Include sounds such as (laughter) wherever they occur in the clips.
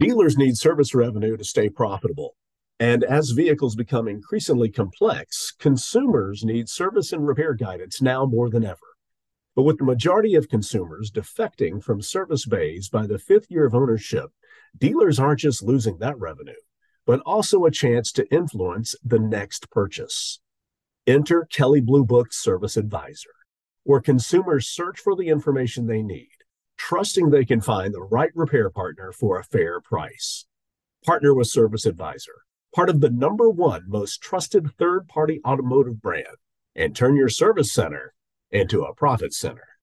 Dealers need service revenue to stay profitable. And as vehicles become increasingly complex, consumers need service and repair guidance now more than ever. But with the majority of consumers defecting from service bays by the fifth year of ownership, dealers aren't just losing that revenue, but also a chance to influence the next purchase. Enter Kelley Blue Book Service Advisor, where consumers search for the information they need, trusting they can find the right repair partner for a fair price. Partner with Service Advisor, part of the number one most trusted third party automotive brand, and turn your service center into a profit center.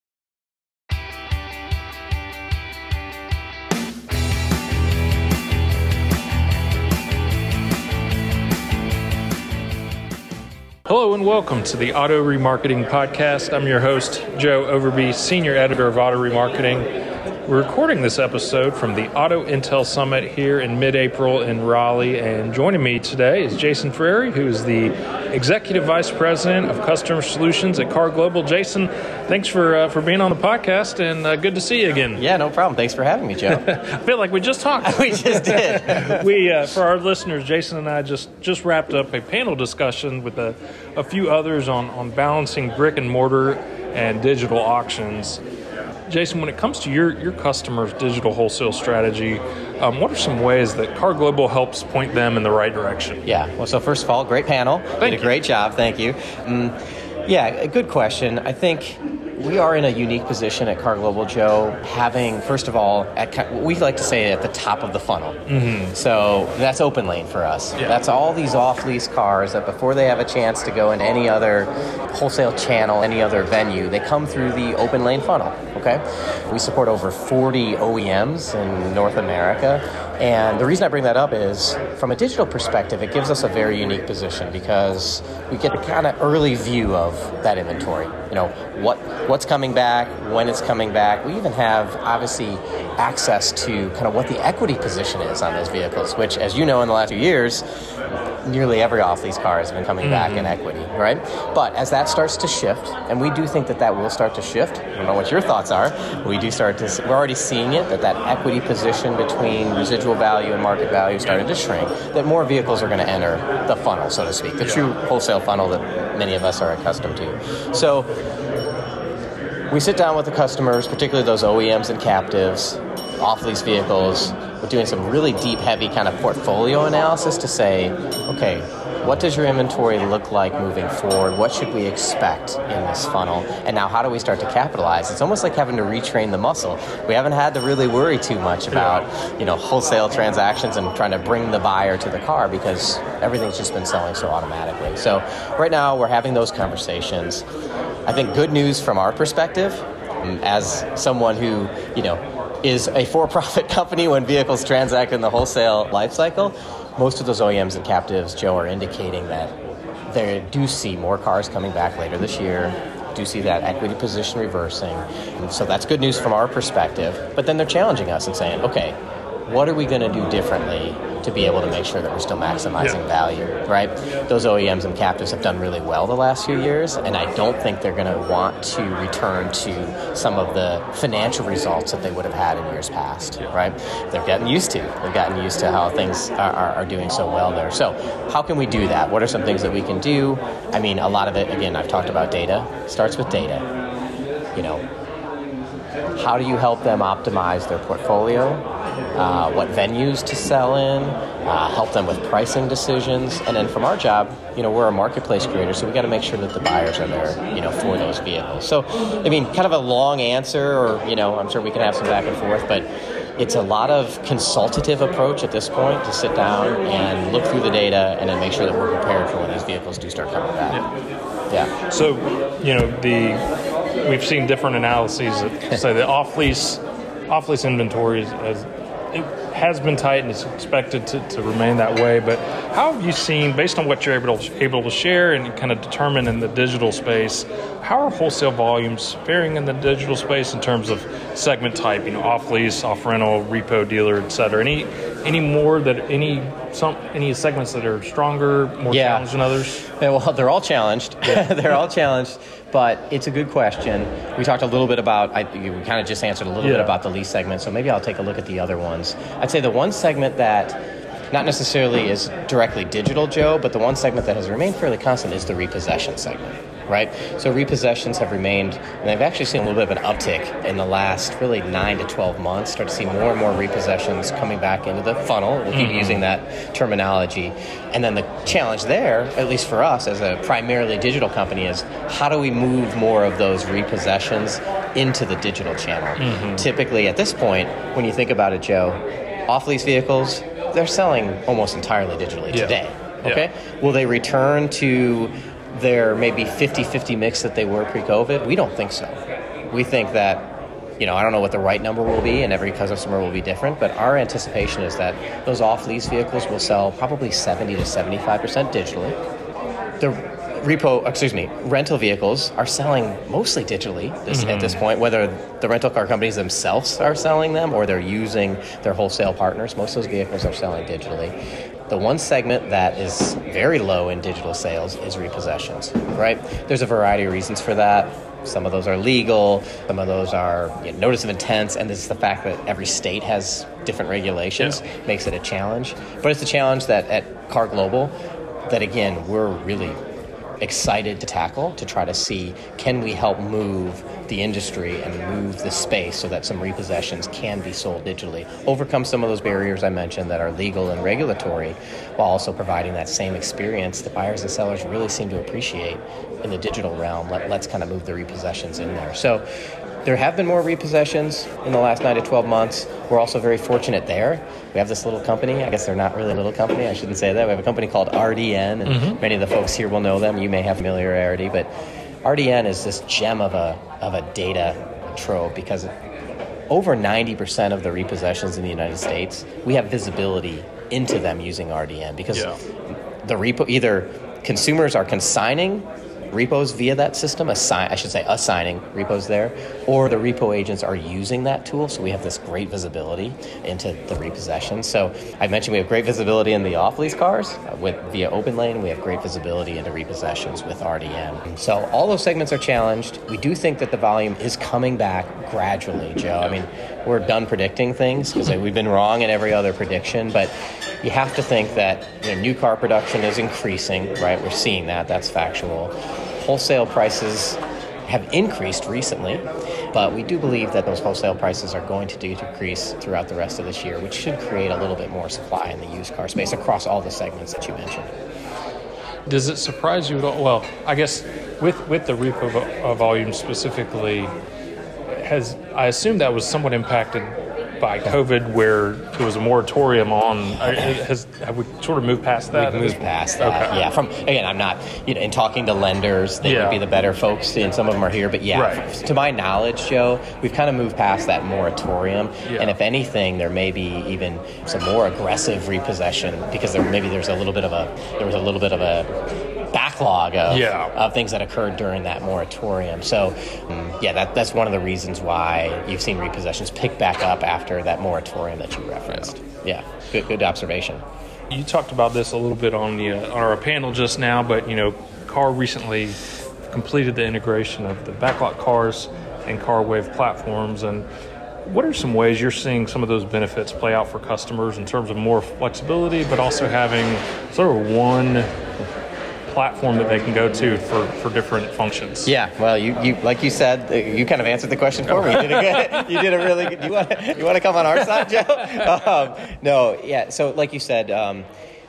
Hello and welcome to the Auto Remarketing Podcast. I'm your host, Joe Overby, Senior Editor of Auto Remarketing. We're recording this episode from the Auto Intel Summit here in mid April in Raleigh. And joining me today is Jason Ferreri, who is the Executive Vice President of Customer Solutions at KAR Global. Jason, thanks for, uh, for being on the podcast and uh, good to see you again. Yeah, no problem. Thanks for having me, Joe. I (laughs) feel like we just talked. (laughs) we just did. (laughs) we, uh, for our listeners, Jason and I just, just wrapped up a panel discussion with a, a few others on, on balancing brick and mortar and digital auctions. Jason, when it comes to your, your customers' digital wholesale strategy, um, what are some ways that KAR Global helps point them in the right direction? Yeah, well, so first of all, great panel. Thank Did a great job. Thank you. Um, yeah, a good question. I think we are in a unique position at KAR Global, Joe, having, first of all, at, we like to say at the top of the funnel. Mm-hmm. So that's OpenLane for us. Yeah. That's all these off lease cars that before they have a chance to go in any other wholesale channel, any other venue, they come through the OpenLane funnel. Okay? We support over 40 OEMs in North America. And the reason I bring that up is from a digital perspective, it gives us a very unique position because we get a kind of early view of that inventory. You know, what what's coming back, when it's coming back. We even have obviously access to kind of what the equity position is on those vehicles, which as you know in the last few years, nearly every off lease car has been coming mm-hmm. back in equity, right? But as that starts to shift, and we do think that that will start to shift. I don't know what your thoughts are. We do start to. We're already seeing it that that equity position between residual value and market value started to shrink. That more vehicles are going to enter the funnel, so to speak, the true wholesale funnel that many of us are accustomed to. So we sit down with the customers, particularly those OEMs and captives, off lease vehicles. We're doing some really deep, heavy kind of portfolio analysis to say, okay, what does your inventory look like moving forward? What should we expect in this funnel? And now, how do we start to capitalize? It's almost like having to retrain the muscle. We haven't had to really worry too much about, you know, wholesale transactions and trying to bring the buyer to the car because everything's just been selling so automatically. So, right now, we're having those conversations. I think good news from our perspective, as someone who, you know, is a for-profit (laughs) company when vehicles transact in the wholesale life cycle, most of those OEMs and captives, Joe, are indicating that they do see more cars coming back later this year, do see that equity position reversing. And so that's good news from our perspective. But then they're challenging us and saying, okay, what are we going to do differently to be able to make sure that we're still maximizing yeah. value, right? Those OEMs and captives have done really well the last few years, and I don't think they're going to want to return to some of the financial results that they would have had in years past, yeah. right? They've gotten used to. They've gotten used to how things are, are, are doing so well there. So, how can we do that? What are some things that we can do? I mean, a lot of it, again, I've talked about data, starts with data. You know, how do you help them optimize their portfolio? Uh, what venues to sell in, uh, help them with pricing decisions, and then from our job, you know, we're a marketplace creator, so we got to make sure that the buyers are there, you know, for those vehicles. So, I mean, kind of a long answer, or you know, I'm sure we can have some back and forth, but it's a lot of consultative approach at this point to sit down and look through the data and then make sure that we're prepared for when these vehicles do start coming back. Yeah. yeah. So, you know, the we've seen different analyses that (laughs) say the off lease off lease inventory is, it has been tight and it's expected to, to remain that way. But how have you seen, based on what you're able to, able to share and kind of determine in the digital space, how are wholesale volumes faring in the digital space in terms of segment type, you know, off lease, off rental, repo dealer, et cetera? Any any more that any some any segments that are stronger, more Yeah. challenged than others? Yeah, well, (laughs) they're all challenged. (laughs) they're all challenged, but it's a good question. We talked a little bit about, I, we kind of just answered a little bit about the lease segment, so maybe I'll take a look at the other ones. I'd say the one segment that not necessarily is directly digital, Joe, but the one segment that has remained fairly constant is the repossession segment. Right? So repossessions have remained, and they've actually seen a little bit of an uptick in the last really nine to 12 months. Start to see more and more repossessions coming back into the funnel. We'll keep mm-hmm. using that terminology. And then the challenge there, at least for us as a primarily digital company, is how do we move more of those repossessions into the digital channel? Mm-hmm. Typically, at this point, when you think about it, Joe, off lease vehicles, they're selling almost entirely digitally Yeah. today. Yeah. Okay? Will they return to their maybe 50 50 mix that they were pre COVID? We don't think so. We think that, you know, I don't know what the right number will be, and every customer will be different, but our anticipation is that those off lease vehicles will sell probably 70 to 75% digitally. The repo, excuse me, rental vehicles are selling mostly digitally this, at mm-hmm. this point, whether the rental car companies themselves are selling them or they're using their wholesale partners. Most of those vehicles are selling digitally. The one segment that is very low in digital sales is repossessions, right? There's a variety of reasons for that. Some of those are legal, some of those are you know, notice of intents, and this is the fact that every state has different regulations Yeah. makes it a challenge. But it's a challenge that at KAR Global, that again, we're really excited to tackle to try to see can we help move the industry and move the space so that some repossessions can be sold digitally? Overcome some of those barriers i mentioned that are legal and regulatory while also providing that same experience that buyers and sellers really seem to appreciate in the digital realm. Let, let's kind of move the repossessions in there. So there have been more repossessions in the last 9 to 12 months. We're also very fortunate there. We have this little company. I guess they're not really a little company. I shouldn't say that. We have a company called RDN, and mm-hmm. many of the folks here will know them. You may have familiarity, but RDN is this gem of a, of a data trove because over 90% of the repossessions in the United States, we have visibility into them using RDN because Yeah. the repo either consumers are consigning repos via that system, assign I should say assigning repos there, or the repo agents are using that tool. So we have this great visibility into the repossession. So I mentioned we have great visibility in the off lease cars uh, with via OpenLane. We have great visibility into repossessions with RDN. So all those segments are challenged. We do think that the volume is coming back gradually, Joe. I mean, we're done predicting things because we've been wrong in every other prediction, but you have to think that you know, new car production is increasing, right? We're seeing that. That's factual. Wholesale prices have increased recently, but we do believe that those wholesale prices are going to decrease throughout the rest of this year, which should create a little bit more supply in the used car space across all the segments that you mentioned. Does it surprise you at all? Well, I guess with with the repo uh, volume specifically, has I assume that was somewhat impacted by COVID, where there was a moratorium on. uh, Has have we sort of moved past that? We've moved past that. Okay. Yeah. From again, I'm not. You know, in talking to lenders, they Yeah. would be the better folks, and some of them are here. But yeah, Right. to my knowledge, Joe, we've kind of moved past that moratorium. Yeah. And if anything, there may be even some more aggressive repossession because there maybe there's a little bit of a there was a little bit of a backlog of, Yeah. of things that occurred during that moratorium. So, yeah, that, that's one of the reasons why you've seen repossessions pick back up after that moratorium that you referenced. Yeah, good, good observation. You talked about this a little bit on the uh, on our panel just now, but you know, KAR recently completed the integration of the BacklotCars and CarWave platforms. And what are some ways you're seeing some of those benefits play out for customers in terms of more flexibility, but also having sort of one platform that they can go to for, for different functions? Yeah, well, you, you like you said, uh, you kind of answered the question for me. You did a good. (laughs) You did a really good. You want you want to come on our side, Joe? (laughs) Um, no, yeah. So, like you said, um,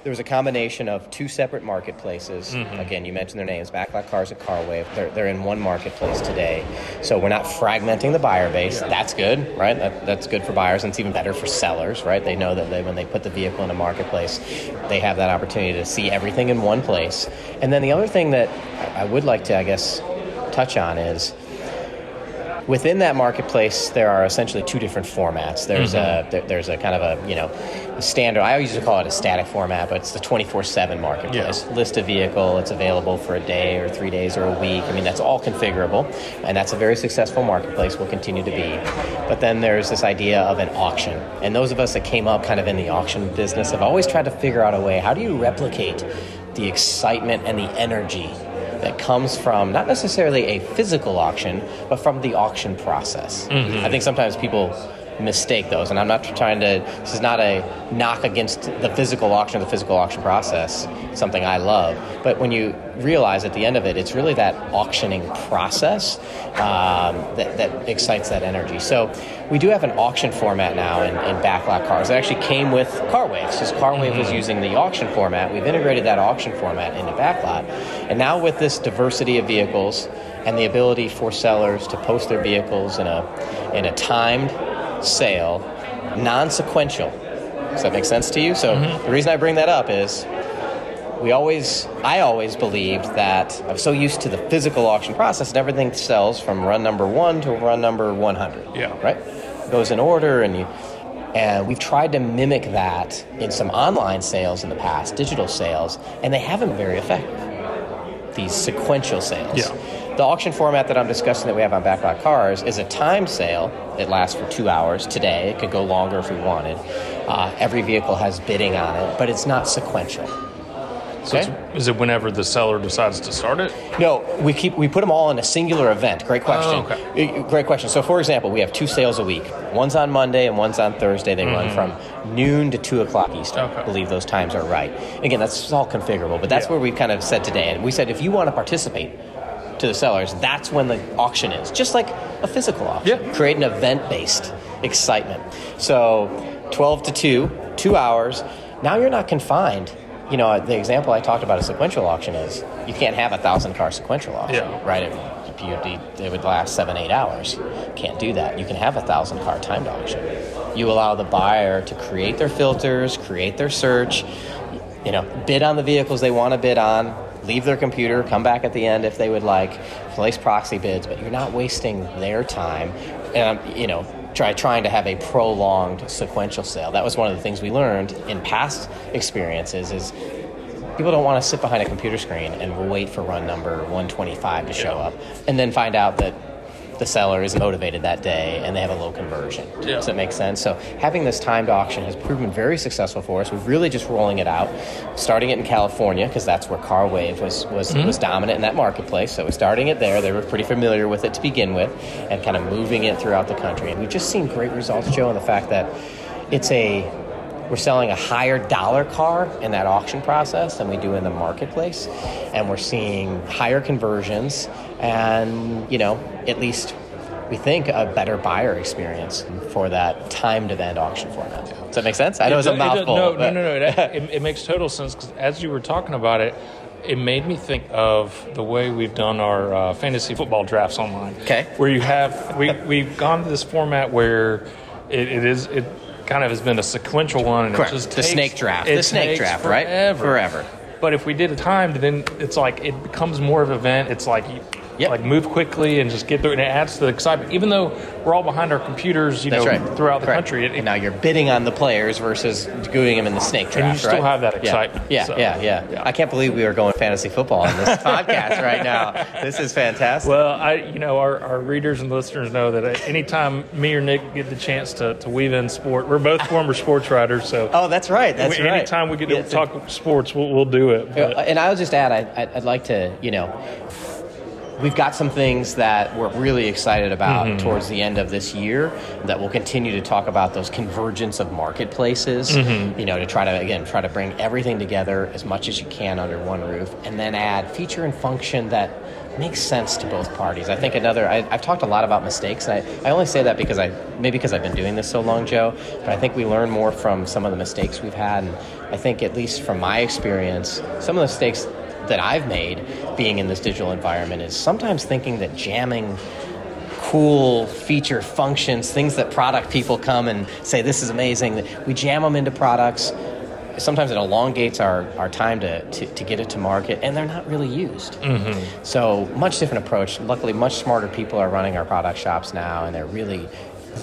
there was a combination of two separate marketplaces. Mm-hmm. Again, you mentioned their names, BacklotCars and CarWave. They're, they're in one marketplace today. So we're not fragmenting the buyer base. That's good, right? That, that's good for buyers, and it's even better for sellers, right? They know that they, when they put the vehicle in a marketplace, they have that opportunity to see everything in one place. And then the other thing that I would like to, I guess, touch on is within that marketplace, there are essentially two different formats. There's mm-hmm. a there, there's a kind of a you know a standard. I used to call it a static format, but it's the 24/7 marketplace. Yeah. List a vehicle. It's available for a day or three days or a week. I mean, that's all configurable, and that's a very successful marketplace. Will continue to be. But then there's this idea of an auction, and those of us that came up kind of in the auction business have always tried to figure out a way. How do you replicate the excitement and the energy that comes from not necessarily a physical auction, but from the auction process. Mm-hmm. I think sometimes people mistake those. And I'm not trying to, this is not a knock against the physical auction, or the physical auction process, something I love. But when you realize at the end of it, it's really that auctioning process um, that, that, excites that energy. So we do have an auction format now in, in BacklotCars. It actually came with CarWave. Because CarWave mm-hmm. was using the auction format, we've integrated that auction format into backlot. And now with this diversity of vehicles, and the ability for sellers to post their vehicles in a in a timed sale, non sequential. Does that make sense to you? So mm-hmm. the reason I bring that up is we always, I always believed that I was so used to the physical auction process and everything sells from run number one to run number 100. Yeah. Right? It goes in order and you, and we've tried to mimic that in some online sales in the past, digital sales, and they haven't been very effective. These sequential sales. Yeah. The auction format that I'm discussing that we have on BacklotCars is a time sale. It lasts for two hours today. It could go longer if we wanted. Uh, every vehicle has bidding on it, but it's not sequential. So is it whenever the seller decides to start it? No, we keep we put them all in a singular event. Great question. Oh, okay. Great question. So, for example, we have two sales a week. One's on Monday and one's on Thursday. They mm-hmm. run from noon to two o'clock Eastern. Okay. I believe those times are right. Again, that's all configurable, but that's yeah. where we kind of said today. And we said if you want to participate, to the sellers, that's when the auction is. Just like a physical auction. Yeah. Create an event based excitement. So 12 to 2, two hours. Now you're not confined. You know, the example I talked about a sequential auction is you can't have a thousand car sequential auction, yeah. right? It, it would last seven, eight hours. Can't do that. You can have a thousand car timed auction. You allow the buyer to create their filters, create their search, you know, bid on the vehicles they want to bid on, leave their computer, come back at the end if they would like, place proxy bids, but you're not wasting their time. And, you know, try trying to have a prolonged sequential sale. That was one of the things we learned in past experiences is people don't want to sit behind a computer screen and wait for run number 125 to show up and then find out that the seller is motivated that day and they have a low conversion. Yeah. Does that make sense? So having this timed auction has proven very successful for us. We're really just rolling it out, starting it in California because that's where CarWave was was, mm-hmm. was dominant in that marketplace. So we're starting it there. They were pretty familiar with it to begin with, and kind of moving it throughout the country. And we've just seen great results, Joe, in the fact that it's a we're selling a higher dollar car in that auction process than we do in the marketplace and we're seeing higher conversions and you know at least we think a better buyer experience for that timed event auction format. Does that make sense? I know it, it's a mouthful. no, no, no, no, it, it, it makes total sense because as you were talking about it, it made me think of the way we've done our uh, fantasy football drafts online. Okay. Where you have we we've gone to this format where it, it is it kind of has been a sequential one. And Correct. It just the takes, snake draft. The snake draft, forever. right? Forever. But if we did a timed, then it's like it becomes more of an event. It's like Yep. Like move quickly and just get through it. And it adds to the excitement. Even though we're all behind our computers, you That's know, right. throughout the Correct. country. It, and now you're bidding on the players versus doing them in the snake draft. and you still right? have that excitement. Yeah, So, yeah, yeah, yeah. I can't believe we are going fantasy football on this (laughs) podcast right now. This is fantastic. Well, I, you know, our, our readers and listeners know that uh, anytime me or Nick get the chance to, to weave in sport, we're both (laughs) former sports writers, so oh, that's right. That's we, right. anytime we get to Yeah, talk sports, we'll, we'll do it. But, And I'll just add, I, I'd like to, you know, we've got some things that we're really excited about Mm-hmm. towards the end of this year that we'll continue to talk about those convergence of marketplaces Mm-hmm. you know to try to again try to bring everything together as much as you can under one roof and then add feature and function that makes sense to both parties i think another I, i've talked a lot about mistakes and I, I only say that because i maybe because i've been doing this so long joe but i think we learn more from some of the mistakes we've had and i think at least from my experience some of the mistakes that I've made being in this digital environment is sometimes thinking that jamming cool feature functions, things that product people come and say this is amazing, we jam them into products sometimes it elongates our, our time to, to, to get it to market, and they're not really used. Mm-hmm. So, much different approach. Luckily, much smarter people are running our product shops now, and they're really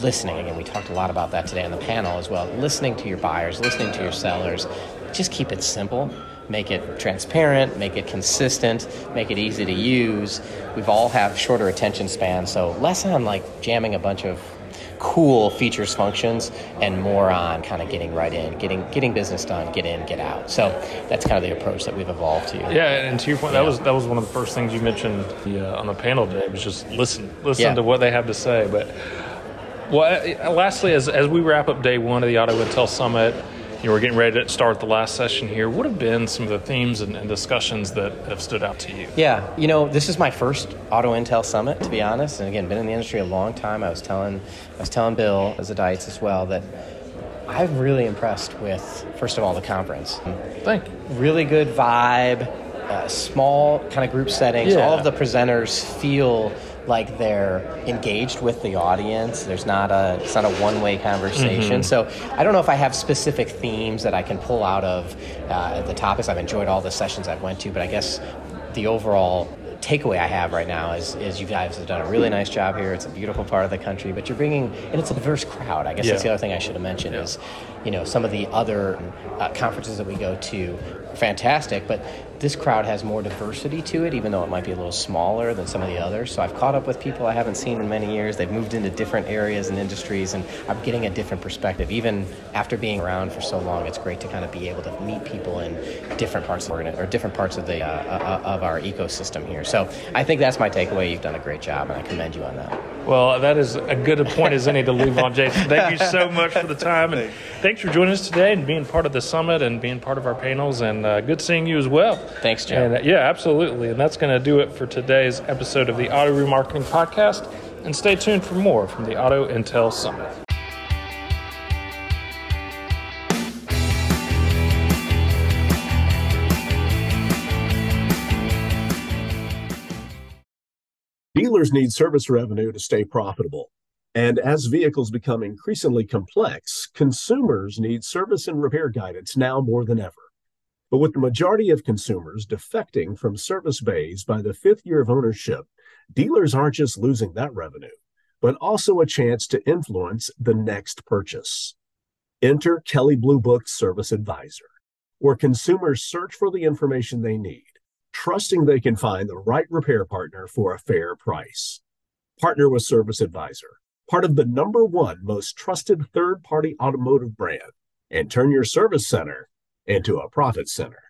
listening. Again, we talked a lot about that today on the panel as well. Listening to your buyers, listening to your sellers. Just keep it simple make it transparent, make it consistent, make it easy to use. We've all have shorter attention spans, so less on like jamming a bunch of cool features functions and more on kind of getting right in getting getting business done get in get out so that's kind of the approach that we've evolved to yeah and to your point yeah. that was that was one of the first things you mentioned the, uh, on the panel today was just listen listen yeah. to what they have to say but well lastly as, as we wrap up day one of the auto intel summit you know, we're getting ready to start the last session here. What have been some of the themes and, and, discussions that have stood out to you? Yeah, you know, this is my first Auto Intel Summit, to be honest. And again, been in the industry a long time. I was telling, I was telling Bill as a Dietz as well that I'm really impressed with, first of all, the conference. Thank you. Really good vibe, uh, small kind of group settings. Yeah. All of the presenters feel like they're engaged with the audience. There's not a it's not a one way conversation. Mm-hmm. So I don't know if I have specific themes that I can pull out of uh, the topics. I've enjoyed all the sessions I've went to, but I guess the overall takeaway I have right now is, is you guys have done a really nice job here. It's a beautiful part of the country, but you're bringing, and it's a diverse crowd. I guess yeah. that's the other thing I should have mentioned yeah. is, you know, some of the other uh, conferences that we go to fantastic, but this crowd has more diversity to it, even though it might be a little smaller than some of the others. So I've caught up with people I haven't seen in many years. They've moved into different areas and industries, and I'm getting a different perspective. Even after being around for so long, it's great to kind of be able to meet people in different parts of or different parts of the uh, uh, of our ecosystem here. So I think that's my takeaway. You've done a great job, and I commend you on that. Well, that is a good point as any to leave on, Jason. Thank you so (laughs) much for the time, and thanks for joining us today and being part of the summit and being part of our panels. And uh, good seeing you as well. Thanks, Jim. And, uh, yeah, absolutely. And that's going to do it for today's episode of the Auto Remarketing Podcast. And stay tuned for more from the Auto Intel Summit. Dealers need service revenue to stay profitable. And as vehicles become increasingly complex, consumers need service and repair guidance now more than ever. But with the majority of consumers defecting from service bays by the fifth year of ownership, dealers aren't just losing that revenue, but also a chance to influence the next purchase. Enter Kelley Blue Book Service Advisor, where consumers search for the information they need, trusting they can find the right repair partner for a fair price. Partner with Service Advisor, part of the number one most trusted third party automotive brand, and turn your service center into a profit center.